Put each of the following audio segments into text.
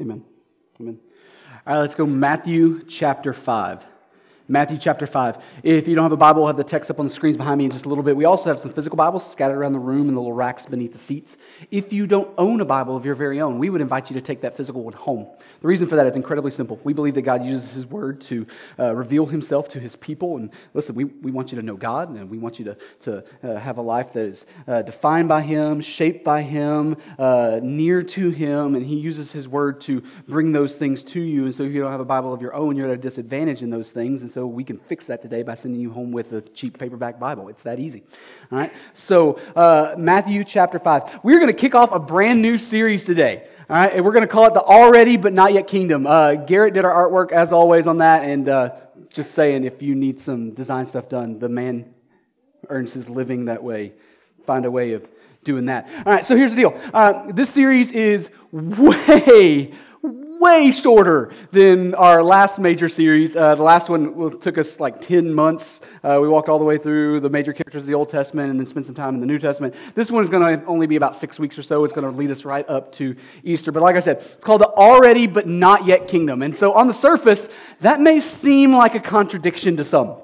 Amen. Amen. All right, let's go Matthew chapter 5. Matthew chapter 5. If you don't have a Bible, we'll have the text up on the screens behind me in just a little bit. We also have some physical Bibles scattered around the room in the little racks beneath the seats. If you don't own a Bible of your very own, we would invite you to take that physical one home. The reason for that is incredibly simple. We believe that God uses His Word to uh, reveal Himself to His people. And listen, we, we want you to know God, and we want you to, to uh, have a life that is uh, defined by Him, shaped by Him, uh, near to Him, and He uses His Word to bring those things to you. And so if you don't have a Bible of your own, you're at a disadvantage in those things. And so we can fix that today by sending you home with a cheap paperback Bible. It's that easy. All right. So, uh, Matthew chapter 5. We're going to kick off a brand new series today. All right. And we're going to call it the Already But Not Yet Kingdom. Uh, Garrett did our artwork as always on that. And uh, just saying, if you need some design stuff done, the man earns his living that way. Find a way of doing that. All right. So, here's the deal uh, this series is way, way shorter than our last major series. Uh, the last one took us like 10 months. Uh, we walked all the way through the major characters of the Old Testament and then spent some time in the New Testament. This one is going to only be about six weeks or so. It's going to lead us right up to Easter. But like I said, it's called the Already But Not Yet Kingdom. And so on the surface, that may seem like a contradiction to some.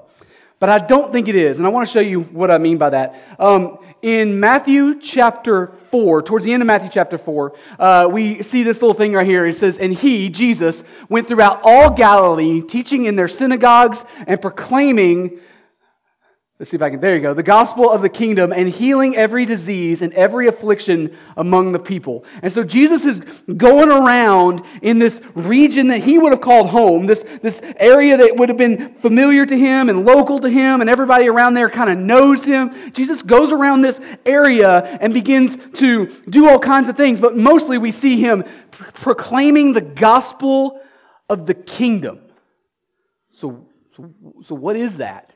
But I don't think it is. And I want to show you what I mean by that. Um, in Matthew chapter 4, towards the end of Matthew chapter 4, uh, we see this little thing right here. It says, And he, Jesus, went throughout all Galilee, teaching in their synagogues and proclaiming Let's see if I can. There you go. The gospel of the kingdom and healing every disease and every affliction among the people. And so Jesus is going around in this region that he would have called home, this, this area that would have been familiar to him and local to him, and everybody around there kind of knows him. Jesus goes around this area and begins to do all kinds of things, but mostly we see him proclaiming the gospel of the kingdom. So, so, so what is that?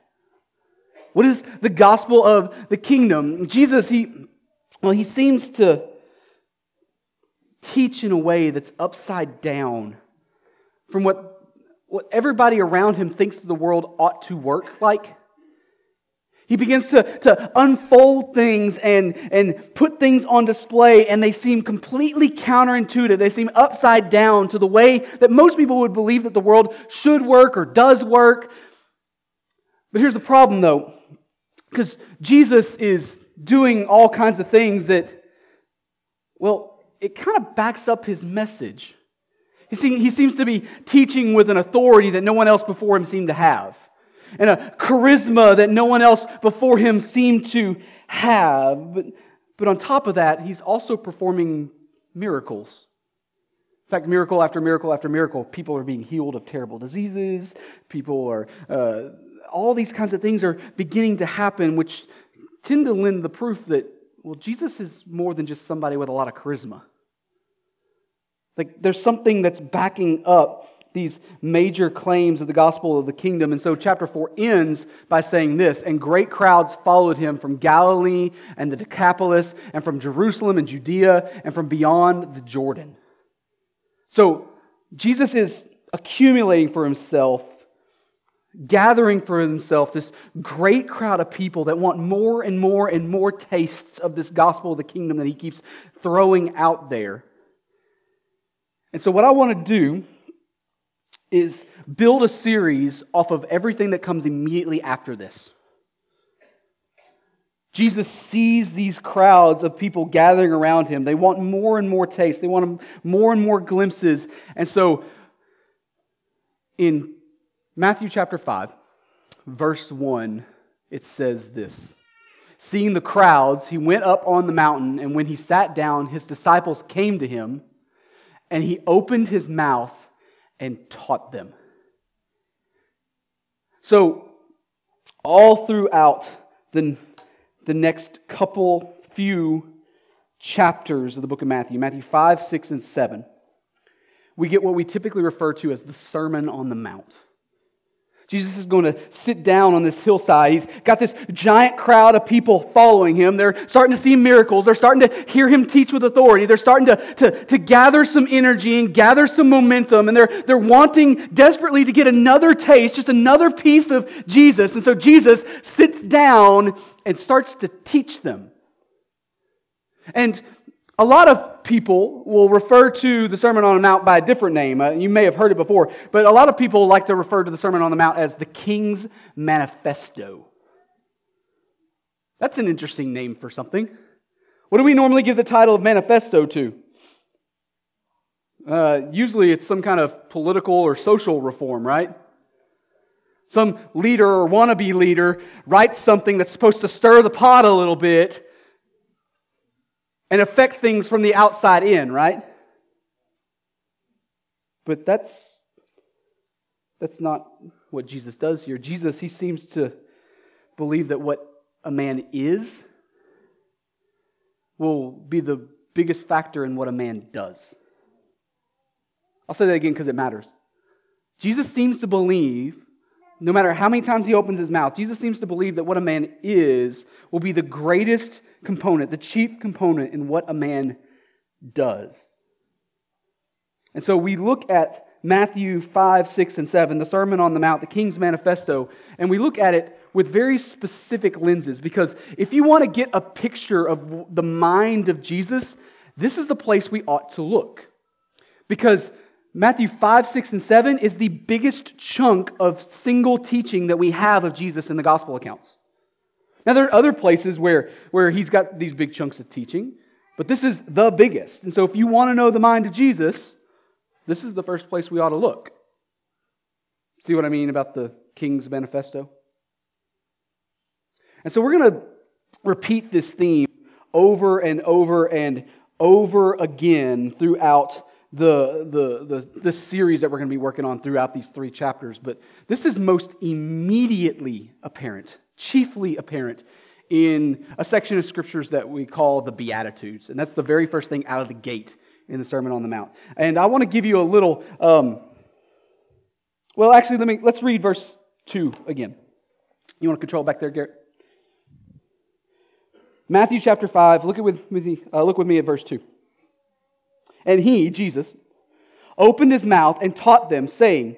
What is the gospel of the kingdom? Jesus, he, well, he seems to teach in a way that's upside down from what, what everybody around him thinks the world ought to work like. He begins to, to unfold things and, and put things on display, and they seem completely counterintuitive. They seem upside down to the way that most people would believe that the world should work or does work. But here's the problem, though because Jesus is doing all kinds of things that, well, it kind of backs up his message. He, seems to be teaching with an authority that no one else before him seemed to have, and a charisma that no one else before him seemed to have. But, but on top of that, he's also performing miracles. In fact, miracle after miracle after miracle, people are being healed of terrible diseases. People are uh, all these kinds of things are beginning to happen, which tend to lend the proof that, well, Jesus is more than just somebody with a lot of charisma. Like there's something that's backing up these major claims of the gospel of the kingdom. And so chapter 4 ends by saying this And great crowds followed him from Galilee and the Decapolis, and from Jerusalem and Judea, and from beyond the Jordan. So Jesus is accumulating for himself gathering for himself this great crowd of people that want more and more and more tastes of this gospel of the kingdom that he keeps throwing out there. And so, what I want to do is build a series off of everything that comes immediately after this. Jesus sees these crowds of people gathering around him. They want more and more taste. They want more and more glimpses. And so, in Matthew chapter 5, verse 1, it says this Seeing the crowds, he went up on the mountain, and when he sat down, his disciples came to him, and he opened his mouth and taught them. So, all throughout the, the next couple, few chapters of the book of Matthew, Matthew 5, 6, and 7, we get what we typically refer to as the Sermon on the Mount. Jesus is going to sit down on this hillside. He's got this giant crowd of people following him. They're starting to see miracles. They're starting to hear him teach with authority. They're starting to, to, to gather some energy and gather some momentum. And they're, they're wanting desperately to get another taste, just another piece of Jesus. And so Jesus sits down and starts to teach them. And a lot of people will refer to the Sermon on the Mount by a different name. Uh, you may have heard it before, but a lot of people like to refer to the Sermon on the Mount as the King's Manifesto. That's an interesting name for something. What do we normally give the title of manifesto to? Uh, usually it's some kind of political or social reform, right? Some leader or wannabe leader writes something that's supposed to stir the pot a little bit and affect things from the outside in, right? But that's that's not what Jesus does here. Jesus, he seems to believe that what a man is will be the biggest factor in what a man does. I'll say that again because it matters. Jesus seems to believe, no matter how many times he opens his mouth, Jesus seems to believe that what a man is will be the greatest component, the chief component in what a man does. And so we look at Matthew 5, 6, and 7, the Sermon on the Mount, the King's Manifesto, and we look at it with very specific lenses because if you want to get a picture of the mind of Jesus, this is the place we ought to look. Because Matthew 5, 6, and 7 is the biggest chunk of single teaching that we have of Jesus in the gospel accounts. Now, there are other places where, where he's got these big chunks of teaching, but this is the biggest. And so, if you want to know the mind of Jesus, this is the first place we ought to look. See what I mean about the King's Manifesto? And so, we're going to repeat this theme over and over and over again throughout the, the, the, the series that we're going to be working on throughout these three chapters. But this is most immediately apparent chiefly apparent in a section of scriptures that we call the Beatitudes. And that's the very first thing out of the gate in the Sermon on the Mount. And I want to give you a little, um, well, actually, let me, let's read verse 2 again. You want to control back there, Garrett? Matthew chapter 5, look, at with, me, uh, look with me at verse 2. And he, Jesus, opened his mouth and taught them, saying,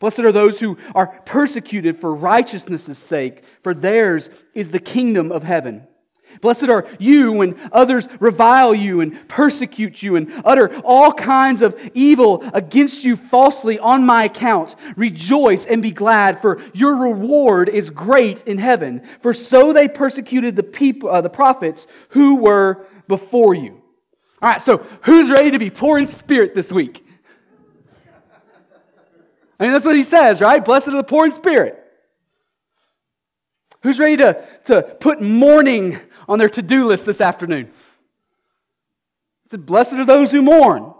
Blessed are those who are persecuted for righteousness' sake, for theirs is the kingdom of heaven. Blessed are you when others revile you and persecute you and utter all kinds of evil against you falsely on my account. Rejoice and be glad, for your reward is great in heaven. For so they persecuted the people, uh, the prophets who were before you. All right, so who's ready to be poor in spirit this week? I mean, that's what he says, right? Blessed are the poor in spirit. Who's ready to, to put mourning on their to do list this afternoon? He said, Blessed are those who mourn.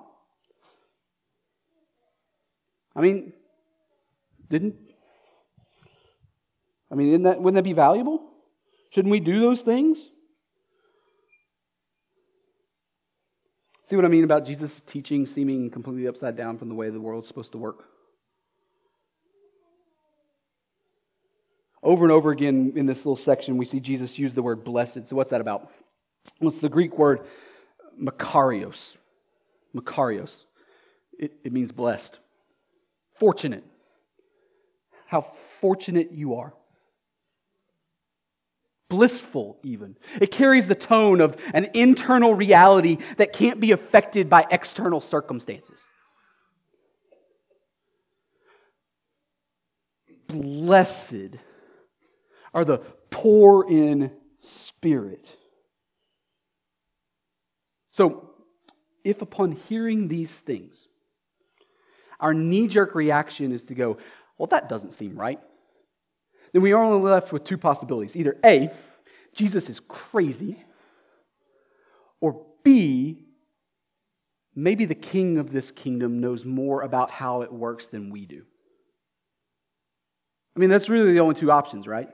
I mean, didn't, I mean, isn't that, wouldn't that be valuable? Shouldn't we do those things? See what I mean about Jesus' teaching seeming completely upside down from the way the world's supposed to work? Over and over again in this little section, we see Jesus use the word blessed. So, what's that about? Well, it's the Greek word makarios. Makarios. It, it means blessed. Fortunate. How fortunate you are. Blissful, even. It carries the tone of an internal reality that can't be affected by external circumstances. Blessed are the poor in spirit. So, if upon hearing these things, our knee jerk reaction is to go, well, that doesn't seem right, then we are only left with two possibilities. Either A, Jesus is crazy, or B, maybe the king of this kingdom knows more about how it works than we do. I mean, that's really the only two options, right?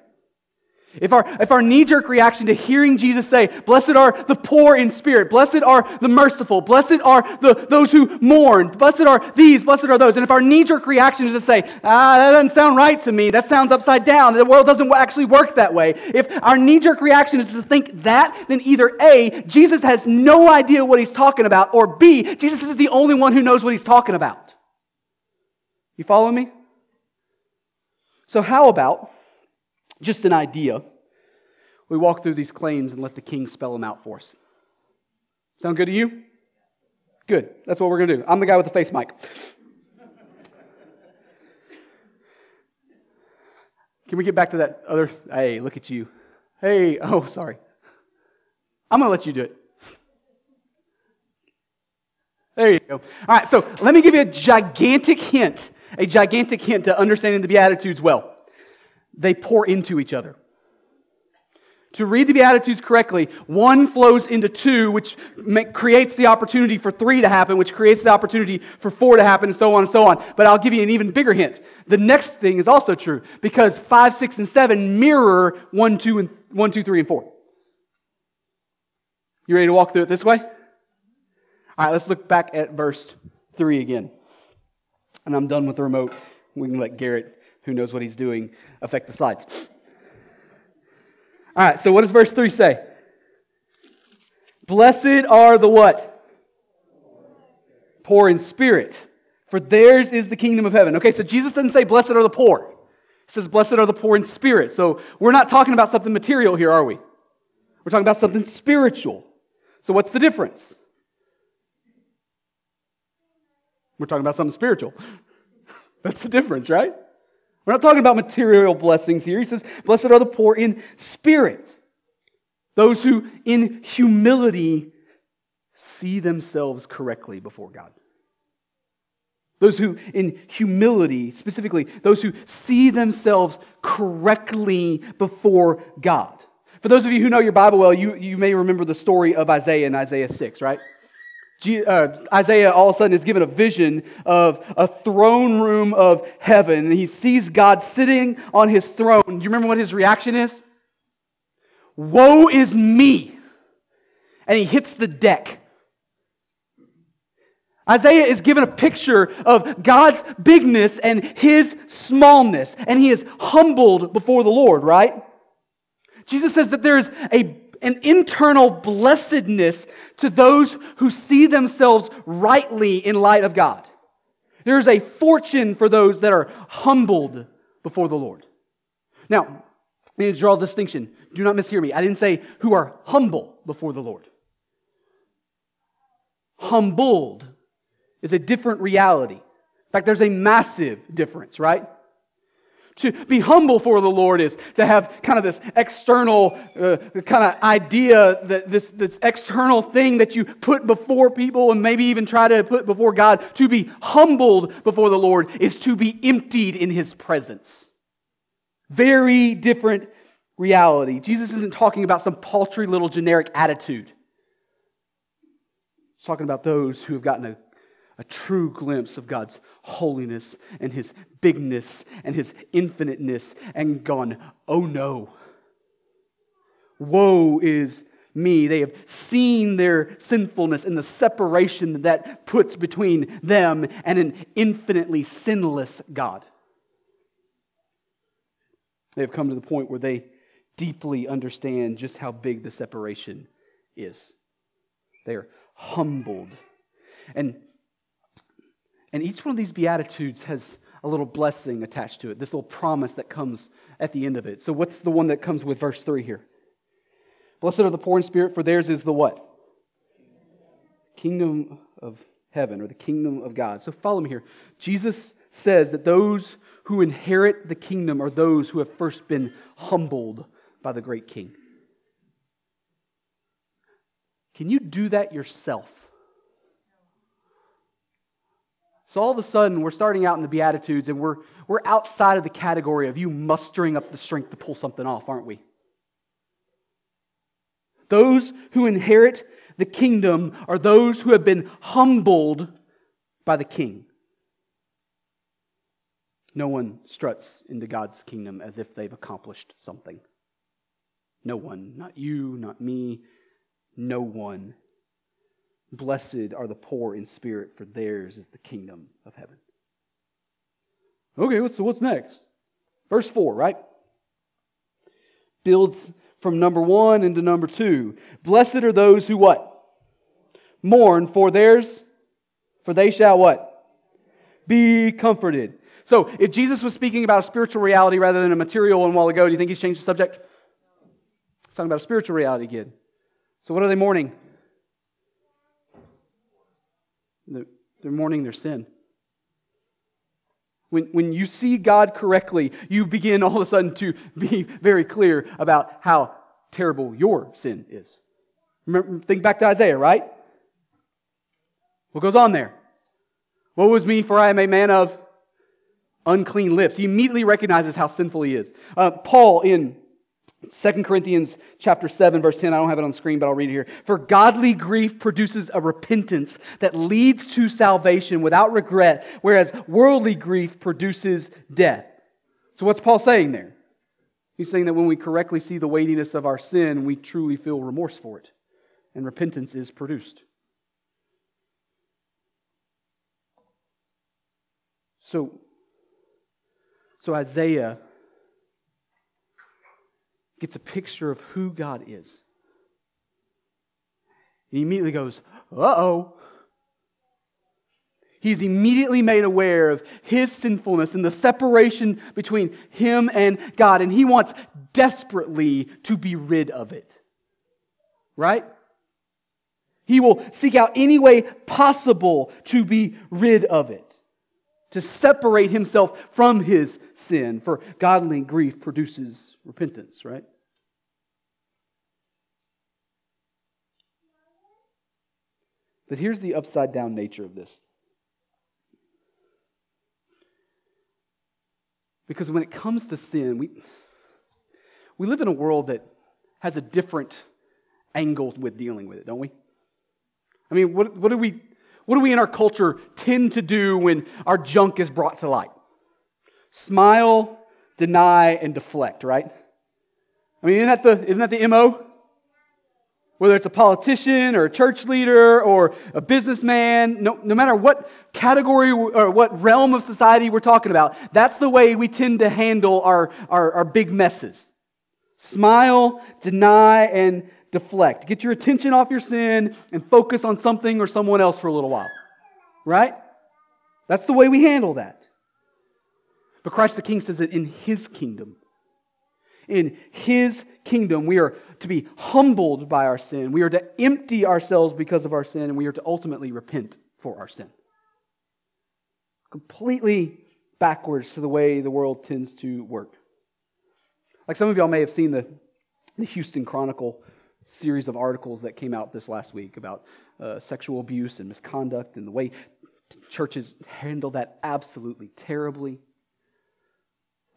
If our, if our knee jerk reaction to hearing Jesus say, Blessed are the poor in spirit, blessed are the merciful, blessed are the, those who mourn, blessed are these, blessed are those. And if our knee jerk reaction is to say, Ah, that doesn't sound right to me, that sounds upside down, the world doesn't actually work that way. If our knee jerk reaction is to think that, then either A, Jesus has no idea what he's talking about, or B, Jesus is the only one who knows what he's talking about. You follow me? So, how about just an idea. We walk through these claims and let the king spell them out for us. Sound good to you? Good. That's what we're going to do. I'm the guy with the face mic. Can we get back to that other? Hey, look at you. Hey, oh, sorry. I'm going to let you do it. There you go. All right, so let me give you a gigantic hint, a gigantic hint to understanding the Beatitudes well they pour into each other. To read the Beatitudes correctly, one flows into two, which creates the opportunity for three to happen, which creates the opportunity for four to happen, and so on and so on. But I'll give you an even bigger hint. The next thing is also true because five, six, and seven mirror one, two, and one, two, three, and four. You ready to walk through it this way? All right, let's look back at verse three again. And I'm done with the remote. We can let Garrett who knows what he's doing, affect the slides. All right, so what does verse 3 say? Blessed are the what? Poor in spirit, for theirs is the kingdom of heaven. Okay, so Jesus doesn't say, Blessed are the poor. He says, Blessed are the poor in spirit. So we're not talking about something material here, are we? We're talking about something spiritual. So what's the difference? We're talking about something spiritual. That's the difference, right? We're not talking about material blessings here. He says, Blessed are the poor in spirit, those who in humility see themselves correctly before God. Those who, in humility, specifically, those who see themselves correctly before God. For those of you who know your Bible well, you, you may remember the story of Isaiah in Isaiah 6, right? Uh, Isaiah all of a sudden is given a vision of a throne room of heaven. And he sees God sitting on his throne. Do you remember what his reaction is? Woe is me. And he hits the deck. Isaiah is given a picture of God's bigness and his smallness. And he is humbled before the Lord, right? Jesus says that there is a an internal blessedness to those who see themselves rightly in light of God. There's a fortune for those that are humbled before the Lord. Now, I need to draw a distinction. Do not mishear me. I didn't say who are humble before the Lord. Humbled is a different reality. In fact, there's a massive difference, right? To be humble for the Lord is to have kind of this external uh, kind of idea that this, this external thing that you put before people and maybe even try to put before God. To be humbled before the Lord is to be emptied in His presence. Very different reality. Jesus isn't talking about some paltry little generic attitude. He's talking about those who have gotten a a true glimpse of God's holiness and his bigness and his infiniteness and gone, oh no. Woe is me. They have seen their sinfulness and the separation that puts between them and an infinitely sinless God. They have come to the point where they deeply understand just how big the separation is. They are humbled. And and each one of these Beatitudes has a little blessing attached to it, this little promise that comes at the end of it. So, what's the one that comes with verse 3 here? Blessed are the poor in spirit, for theirs is the what? Kingdom of heaven, or the kingdom of God. So, follow me here. Jesus says that those who inherit the kingdom are those who have first been humbled by the great king. Can you do that yourself? So all of a sudden, we're starting out in the Beatitudes and we're, we're outside of the category of you mustering up the strength to pull something off, aren't we? Those who inherit the kingdom are those who have been humbled by the king. No one struts into God's kingdom as if they've accomplished something. No one. Not you, not me. No one. Blessed are the poor in spirit, for theirs is the kingdom of heaven. Okay, so what's next? Verse 4, right? Builds from number one into number two. Blessed are those who what? Mourn, for theirs, for they shall what? Be comforted. So, if Jesus was speaking about a spiritual reality rather than a material one while ago, do you think he's changed the subject? He's talking about a spiritual reality again. So, what are they mourning? They're, mourning their sin. When, when you see God correctly, you begin all of a sudden to be very clear about how terrible your sin is. Remember, think back to Isaiah, right? What goes on there? What was me, for I am a man of unclean lips. He immediately recognizes how sinful he is. Uh, Paul in 2 Corinthians chapter 7 verse 10 I don't have it on screen but I'll read it here. For godly grief produces a repentance that leads to salvation without regret whereas worldly grief produces death. So what's Paul saying there? He's saying that when we correctly see the weightiness of our sin we truly feel remorse for it and repentance is produced. So so Isaiah gets a picture of who God is. He immediately goes, uh oh. He's immediately made aware of his sinfulness and the separation between him and God, and he wants desperately to be rid of it. Right? He will seek out any way possible to be rid of it, to separate himself from his sin, for godly grief produces repentance, right? But here's the upside down nature of this. Because when it comes to sin, we, we live in a world that has a different angle with dealing with it, don't we? I mean, what, what, do we, what do we in our culture tend to do when our junk is brought to light? Smile deny, and deflect, right? I mean, isn't that the, isn't that the MO? Whether it's a politician or a church leader or a businessman, no, no matter what category or what realm of society we're talking about, that's the way we tend to handle our, our, our big messes. Smile, deny, and deflect. Get your attention off your sin and focus on something or someone else for a little while. Right? That's the way we handle that. But Christ the King says that in his kingdom, in his kingdom, we are to be humbled by our sin. We are to empty ourselves because of our sin, and we are to ultimately repent for our sin. Completely backwards to the way the world tends to work. Like some of y'all may have seen the, the Houston Chronicle series of articles that came out this last week about uh, sexual abuse and misconduct and the way churches handle that absolutely terribly.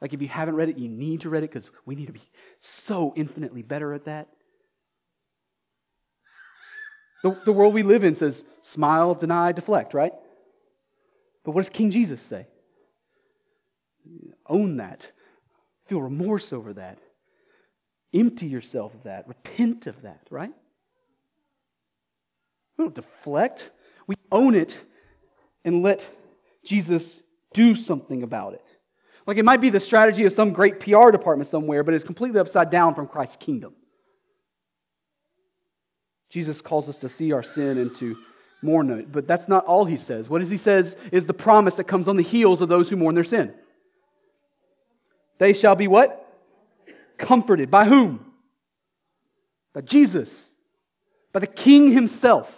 Like, if you haven't read it, you need to read it because we need to be so infinitely better at that. The, the world we live in says smile, deny, deflect, right? But what does King Jesus say? Own that. Feel remorse over that. Empty yourself of that. Repent of that, right? We don't deflect. We own it and let Jesus do something about it. Like it might be the strategy of some great PR department somewhere, but it's completely upside down from Christ's kingdom. Jesus calls us to see our sin and to mourn it, but that's not all he says. What he says is the promise that comes on the heels of those who mourn their sin. They shall be what? Comforted. By whom? By Jesus. By the King himself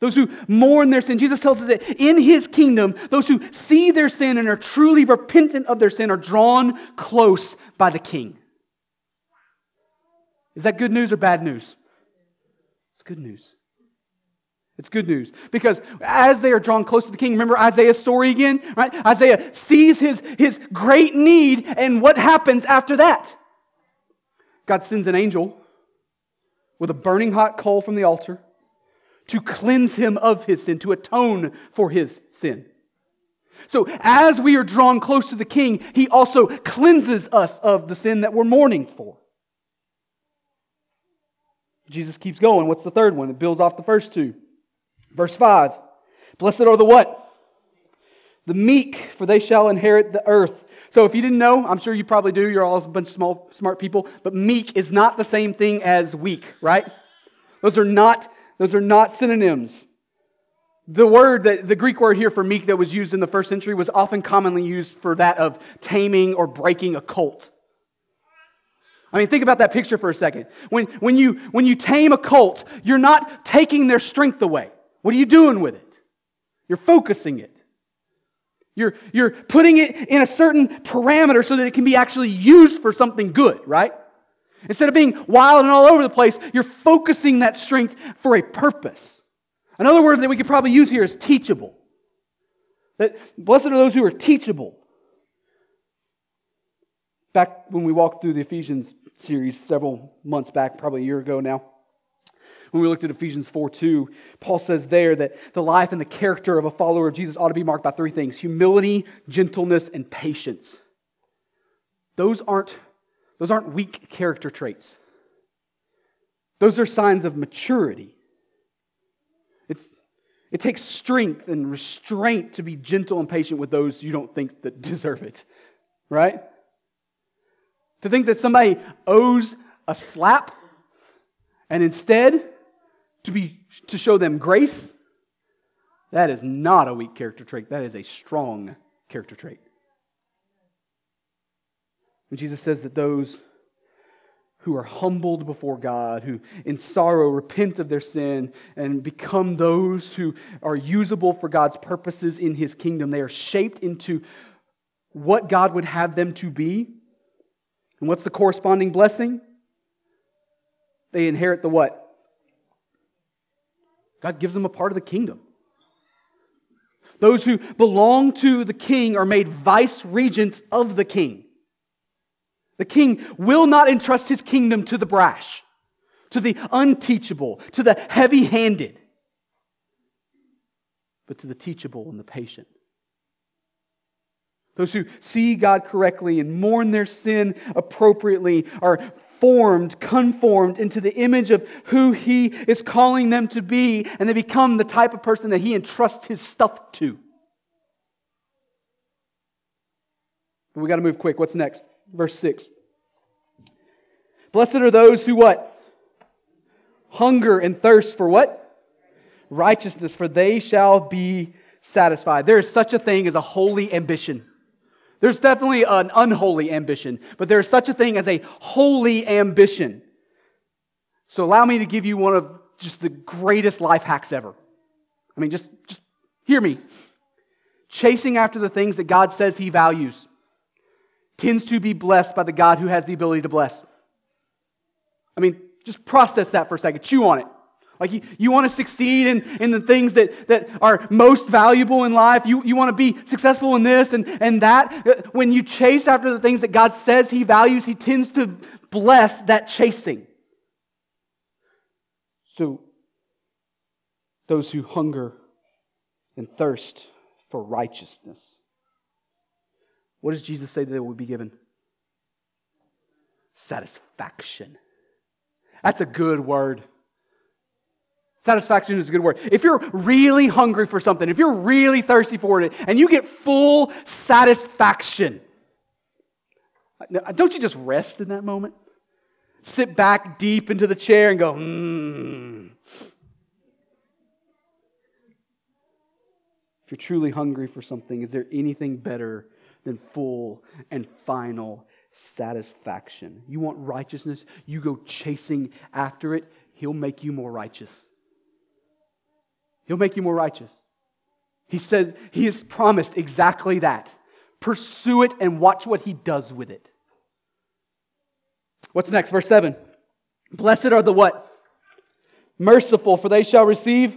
those who mourn their sin. Jesus tells us that in his kingdom, those who see their sin and are truly repentant of their sin are drawn close by the king. Is that good news or bad news? It's good news. It's good news because as they are drawn close to the king, remember Isaiah's story again, right? Isaiah sees his, his great need, and what happens after that? God sends an angel with a burning hot coal from the altar to cleanse him of his sin, to atone for his sin. So, as we are drawn close to the king, he also cleanses us of the sin that we're mourning for. Jesus keeps going. What's the third one? It builds off the first two. Verse 5 Blessed are the what? The meek, for they shall inherit the earth. So if you didn't know, I'm sure you probably do. You're all a bunch of small, smart people. But meek is not the same thing as weak, right? Those are not, those are not synonyms. The word that the Greek word here for meek that was used in the first century was often commonly used for that of taming or breaking a colt. I mean, think about that picture for a second. When, when, you, when you tame a colt, you're not taking their strength away. What are you doing with it? You're focusing it. You're, you're putting it in a certain parameter so that it can be actually used for something good, right? Instead of being wild and all over the place, you're focusing that strength for a purpose. Another word that we could probably use here is teachable. That blessed are those who are teachable. Back when we walked through the Ephesians series several months back, probably a year ago now, when we looked at Ephesians 4 2, Paul says there that the life and the character of a follower of Jesus ought to be marked by three things humility, gentleness, and patience. Those aren't, those aren't weak character traits, those are signs of maturity. It's, it takes strength and restraint to be gentle and patient with those you don't think that deserve it, right? To think that somebody owes a slap and instead to, be, to show them grace, that is not a weak character trait. That is a strong character trait. And Jesus says that those who are humbled before God, who in sorrow repent of their sin and become those who are usable for God's purposes in His kingdom, they are shaped into what God would have them to be. And what's the corresponding blessing? They inherit the what? God gives them a part of the kingdom. Those who belong to the king are made vice regents of the king. The king will not entrust his kingdom to the brash, to the unteachable, to the heavy handed, but to the teachable and the patient. Those who see God correctly and mourn their sin appropriately are formed, conformed into the image of who He is calling them to be, and they become the type of person that He entrusts His stuff to. We got to move quick. What's next? Verse 6. Blessed are those who what? Hunger and thirst for what? Righteousness, for they shall be satisfied. There is such a thing as a holy ambition. There's definitely an unholy ambition, but there's such a thing as a holy ambition. So allow me to give you one of just the greatest life hacks ever. I mean, just, just hear me. Chasing after the things that God says He values tends to be blessed by the God who has the ability to bless. I mean, just process that for a second. Chew on it. Like you, you want to succeed in, in the things that, that are most valuable in life. You, you want to be successful in this and, and that. Uh, when you chase after the things that God says He values, He tends to bless that chasing. So, those who hunger and thirst for righteousness, what does Jesus say that they will be given? Satisfaction. That's a good word. Satisfaction is a good word. If you're really hungry for something, if you're really thirsty for it, and you get full satisfaction, don't you just rest in that moment? Sit back deep into the chair and go, hmm. If you're truly hungry for something, is there anything better than full and final satisfaction? You want righteousness? You go chasing after it. He'll make you more righteous. He'll make you more righteous. He said, He has promised exactly that. Pursue it and watch what He does with it. What's next? Verse 7. Blessed are the what? Merciful, for they shall receive.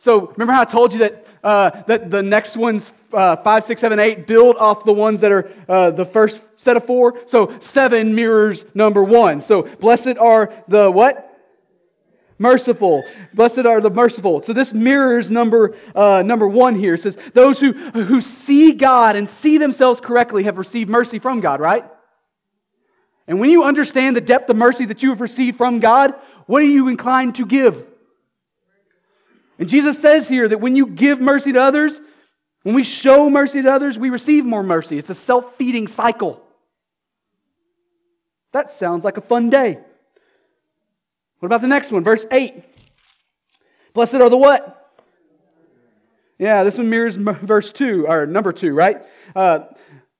So remember how I told you that, uh, that the next ones, uh, 5, 6, 7, 8, build off the ones that are uh, the first set of four? So 7 mirrors number 1. So blessed are the what? Merciful. Blessed are the merciful. So this mirrors number, uh, number one here. It says, those who, who see God and see themselves correctly have received mercy from God, right? And when you understand the depth of mercy that you have received from God, what are you inclined to give? And Jesus says here that when you give mercy to others, when we show mercy to others, we receive more mercy. It's a self feeding cycle. That sounds like a fun day. What about the next one? Verse 8. Blessed are the what? Yeah, this one mirrors verse 2, or number 2, right? Uh,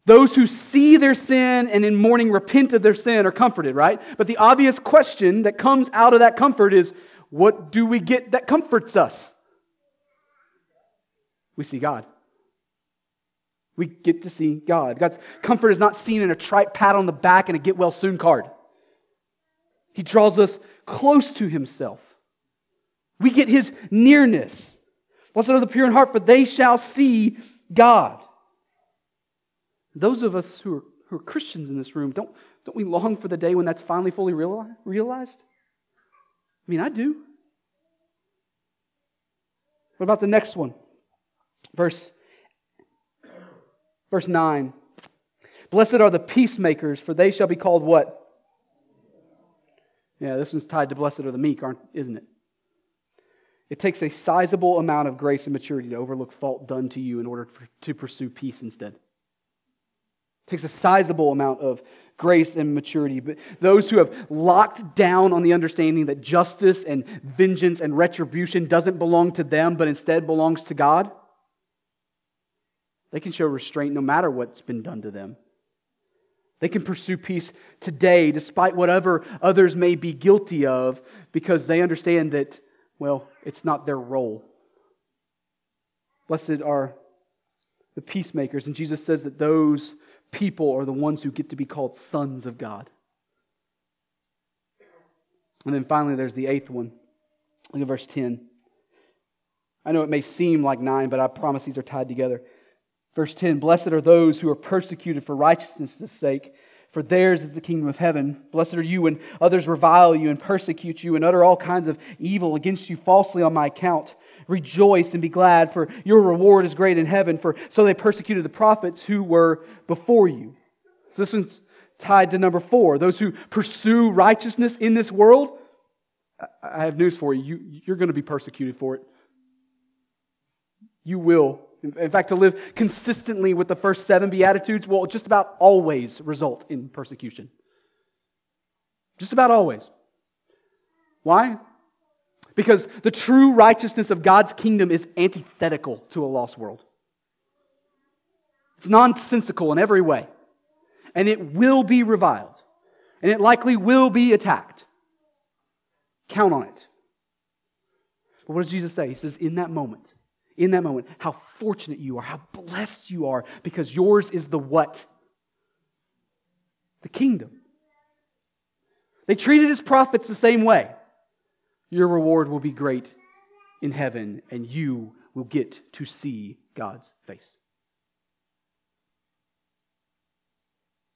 those who see their sin and in mourning repent of their sin are comforted, right? But the obvious question that comes out of that comfort is what do we get that comforts us? We see God. We get to see God. God's comfort is not seen in a trite pat on the back and a get well soon card. He draws us close to Himself. We get His nearness. Blessed are the pure in heart, for they shall see God. Those of us who are, who are Christians in this room, don't, don't we long for the day when that's finally fully realized? I mean, I do. What about the next one? Verse Verse 9 Blessed are the peacemakers, for they shall be called what? Yeah, this one's tied to blessed are the meek, aren't, isn't it? It takes a sizable amount of grace and maturity to overlook fault done to you in order to pursue peace instead. It takes a sizable amount of grace and maturity. But those who have locked down on the understanding that justice and vengeance and retribution doesn't belong to them, but instead belongs to God, they can show restraint no matter what's been done to them. They can pursue peace today despite whatever others may be guilty of because they understand that, well, it's not their role. Blessed are the peacemakers. And Jesus says that those people are the ones who get to be called sons of God. And then finally, there's the eighth one. Look at verse 10. I know it may seem like nine, but I promise these are tied together. Verse 10 Blessed are those who are persecuted for righteousness' sake, for theirs is the kingdom of heaven. Blessed are you when others revile you and persecute you and utter all kinds of evil against you falsely on my account. Rejoice and be glad, for your reward is great in heaven, for so they persecuted the prophets who were before you. So this one's tied to number four. Those who pursue righteousness in this world, I have news for you. you you're going to be persecuted for it. You will in fact, to live consistently with the first seven Beatitudes will just about always result in persecution. Just about always. Why? Because the true righteousness of God's kingdom is antithetical to a lost world. It's nonsensical in every way. And it will be reviled. And it likely will be attacked. Count on it. But what does Jesus say? He says, in that moment, in that moment how fortunate you are, how blessed you are, because yours is the what? The kingdom. They treated his prophets the same way. Your reward will be great in heaven, and you will get to see God's face.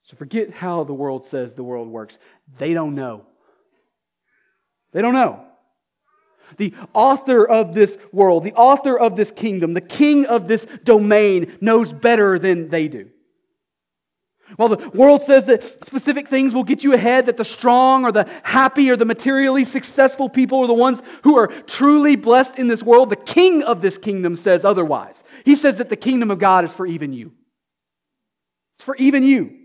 So forget how the world says the world works. They don't know. They don't know the author of this world, the author of this kingdom, the king of this domain knows better than they do. While the world says that specific things will get you ahead, that the strong or the happy or the materially successful people are the ones who are truly blessed in this world, the king of this kingdom says otherwise. He says that the kingdom of God is for even you. It's for even you.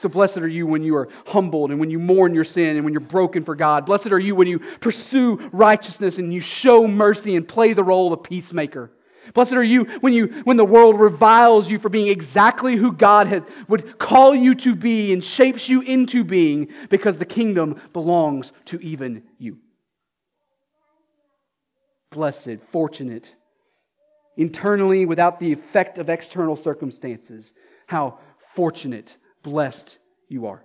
So blessed are you when you are humbled and when you mourn your sin and when you're broken for God. Blessed are you when you pursue righteousness and you show mercy and play the role of peacemaker. Blessed are you when, you when the world reviles you for being exactly who God had, would call you to be and shapes you into being because the kingdom belongs to even you. Blessed, fortunate, internally without the effect of external circumstances. How fortunate blessed you are.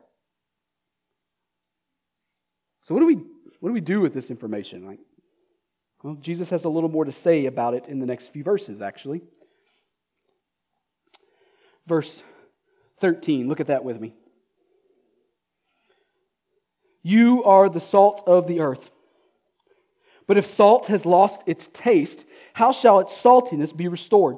So, what do we, what do, we do with this information? Like, well, Jesus has a little more to say about it in the next few verses, actually. Verse 13, look at that with me. You are the salt of the earth. But if salt has lost its taste, how shall its saltiness be restored?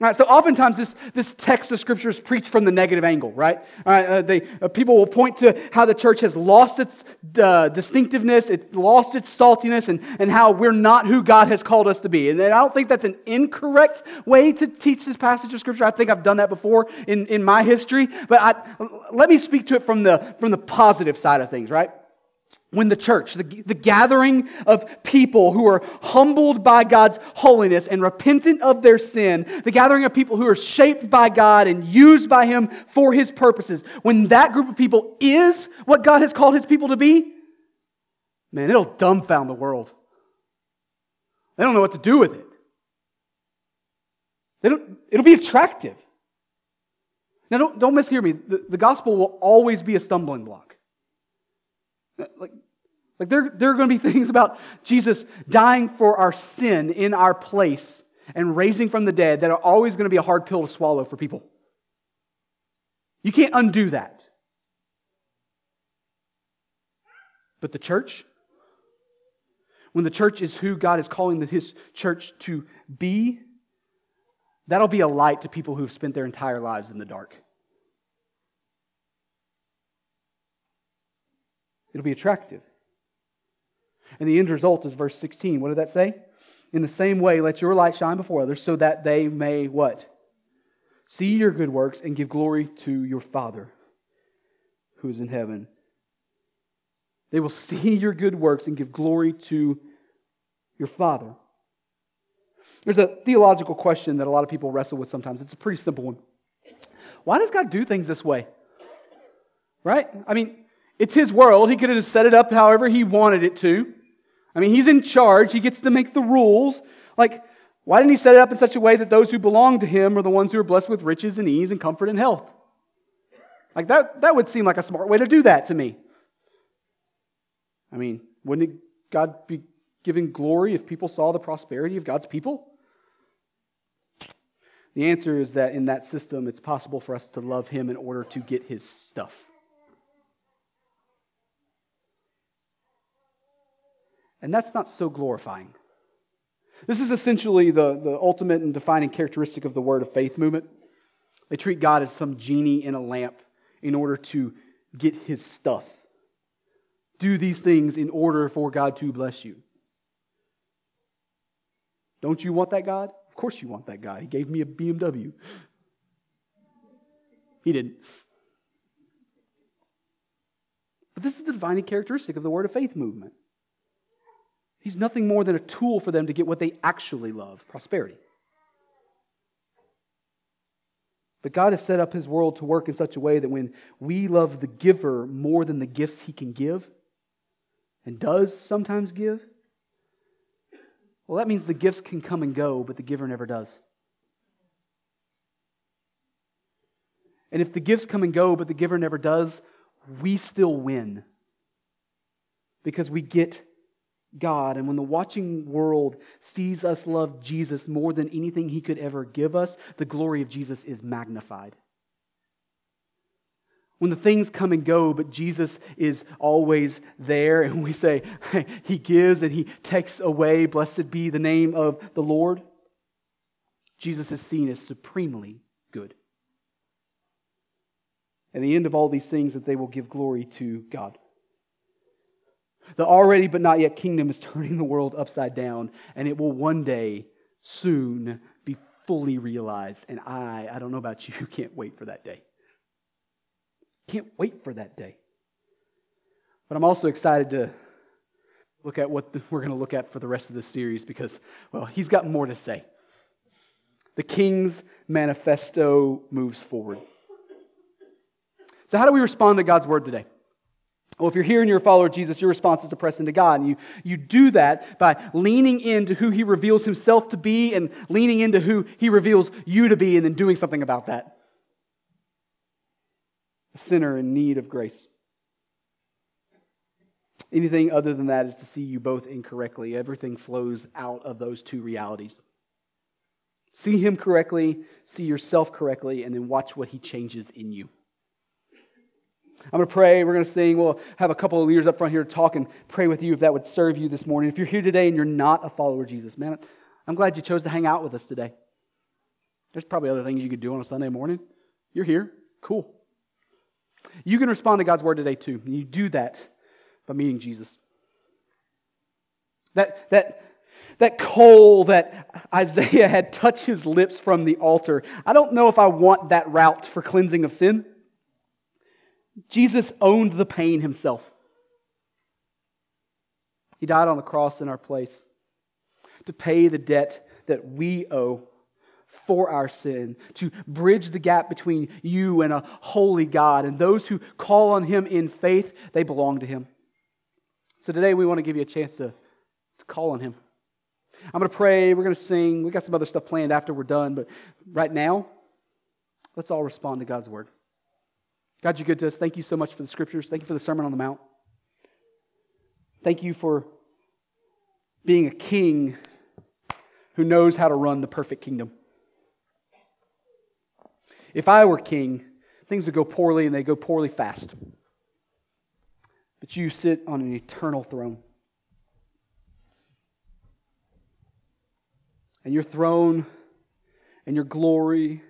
Right, so oftentimes this, this text of scripture is preached from the negative angle, right? Right, uh, they, uh, people will point to how the church has lost its uh, distinctiveness, it's lost its saltiness, and, and how we're not who God has called us to be. And I don't think that's an incorrect way to teach this passage of scripture. I think I've done that before in, in my history, but I, let me speak to it from the, from the positive side of things, right? When the church, the, the gathering of people who are humbled by God's holiness and repentant of their sin, the gathering of people who are shaped by God and used by Him for His purposes, when that group of people is what God has called His people to be, man, it'll dumbfound the world. They don't know what to do with it. They don't, it'll be attractive. Now, don't, don't mishear me. The, the gospel will always be a stumbling block. Like, like there, there are going to be things about Jesus dying for our sin in our place and raising from the dead that are always going to be a hard pill to swallow for people. You can't undo that. But the church, when the church is who God is calling his church to be, that'll be a light to people who've spent their entire lives in the dark. It'll be attractive. And the end result is verse 16. What did that say? In the same way, let your light shine before others so that they may what? See your good works and give glory to your Father who is in heaven. They will see your good works and give glory to your Father. There's a theological question that a lot of people wrestle with sometimes. It's a pretty simple one. Why does God do things this way? Right? I mean, it's his world. He could have just set it up however he wanted it to. I mean, he's in charge. He gets to make the rules. Like, why didn't he set it up in such a way that those who belong to him are the ones who are blessed with riches and ease and comfort and health? Like, that, that would seem like a smart way to do that to me. I mean, wouldn't it, God be giving glory if people saw the prosperity of God's people? The answer is that in that system, it's possible for us to love him in order to get his stuff. And that's not so glorifying. This is essentially the, the ultimate and defining characteristic of the Word of Faith movement. They treat God as some genie in a lamp in order to get his stuff. Do these things in order for God to bless you. Don't you want that God? Of course you want that God. He gave me a BMW. He didn't. But this is the defining characteristic of the Word of Faith movement. He's nothing more than a tool for them to get what they actually love prosperity. But God has set up His world to work in such a way that when we love the giver more than the gifts He can give, and does sometimes give, well, that means the gifts can come and go, but the giver never does. And if the gifts come and go, but the giver never does, we still win. Because we get God. And when the watching world sees us love Jesus more than anything he could ever give us, the glory of Jesus is magnified. When the things come and go, but Jesus is always there, and we say, He gives and He takes away, blessed be the name of the Lord, Jesus is seen as supremely good. And the end of all these things, that they will give glory to God. The already but not yet kingdom is turning the world upside down, and it will one day soon be fully realized. And I, I don't know about you, can't wait for that day. Can't wait for that day. But I'm also excited to look at what we're going to look at for the rest of this series because, well, he's got more to say. The King's Manifesto moves forward. So, how do we respond to God's word today? Well, if you're here and you're a follower of Jesus, your response is to press into God. And you, you do that by leaning into who he reveals himself to be and leaning into who he reveals you to be and then doing something about that. A sinner in need of grace. Anything other than that is to see you both incorrectly. Everything flows out of those two realities. See him correctly, see yourself correctly, and then watch what he changes in you. I'm going to pray. We're going to sing. We'll have a couple of leaders up front here to talk and pray with you if that would serve you this morning. If you're here today and you're not a follower of Jesus, man, I'm glad you chose to hang out with us today. There's probably other things you could do on a Sunday morning. You're here. Cool. You can respond to God's word today too. And you do that by meeting Jesus. That, that, that coal that Isaiah had touched his lips from the altar. I don't know if I want that route for cleansing of sin. Jesus owned the pain himself. He died on the cross in our place to pay the debt that we owe for our sin, to bridge the gap between you and a holy God. And those who call on Him in faith, they belong to Him. So today we want to give you a chance to, to call on Him. I'm going to pray. We're going to sing. We got some other stuff planned after we're done, but right now, let's all respond to God's word. God, you're good to us. Thank you so much for the scriptures. Thank you for the Sermon on the Mount. Thank you for being a king who knows how to run the perfect kingdom. If I were king, things would go poorly and they go poorly fast. But you sit on an eternal throne. And your throne and your glory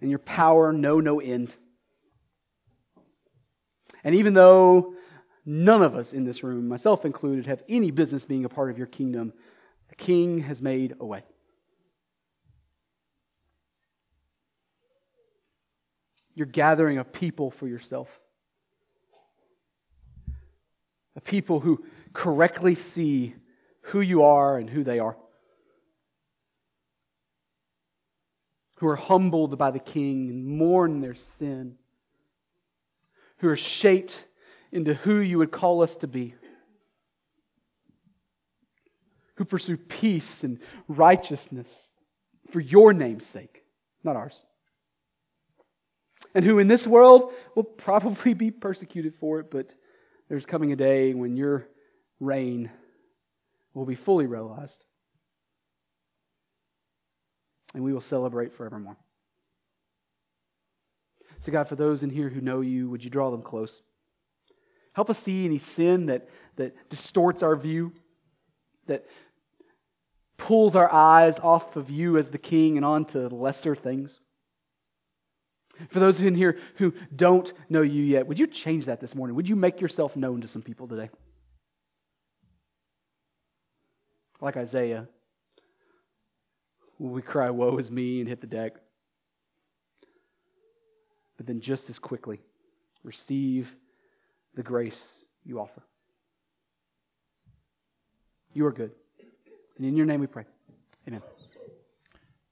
and your power know no end. And even though none of us in this room, myself included, have any business being a part of your kingdom, the king has made a way. You're gathering a people for yourself. A people who correctly see who you are and who they are. Who are humbled by the king and mourn their sin who are shaped into who you would call us to be, who pursue peace and righteousness for your name's sake, not ours. And who in this world will probably be persecuted for it, but there's coming a day when your reign will be fully realized. And we will celebrate forevermore. So, God, for those in here who know you, would you draw them close? Help us see any sin that, that distorts our view, that pulls our eyes off of you as the king and onto lesser things. For those in here who don't know you yet, would you change that this morning? Would you make yourself known to some people today? Like Isaiah, we cry, Woe is me, and hit the deck? But then just as quickly receive the grace you offer. You are good. And in your name we pray. Amen.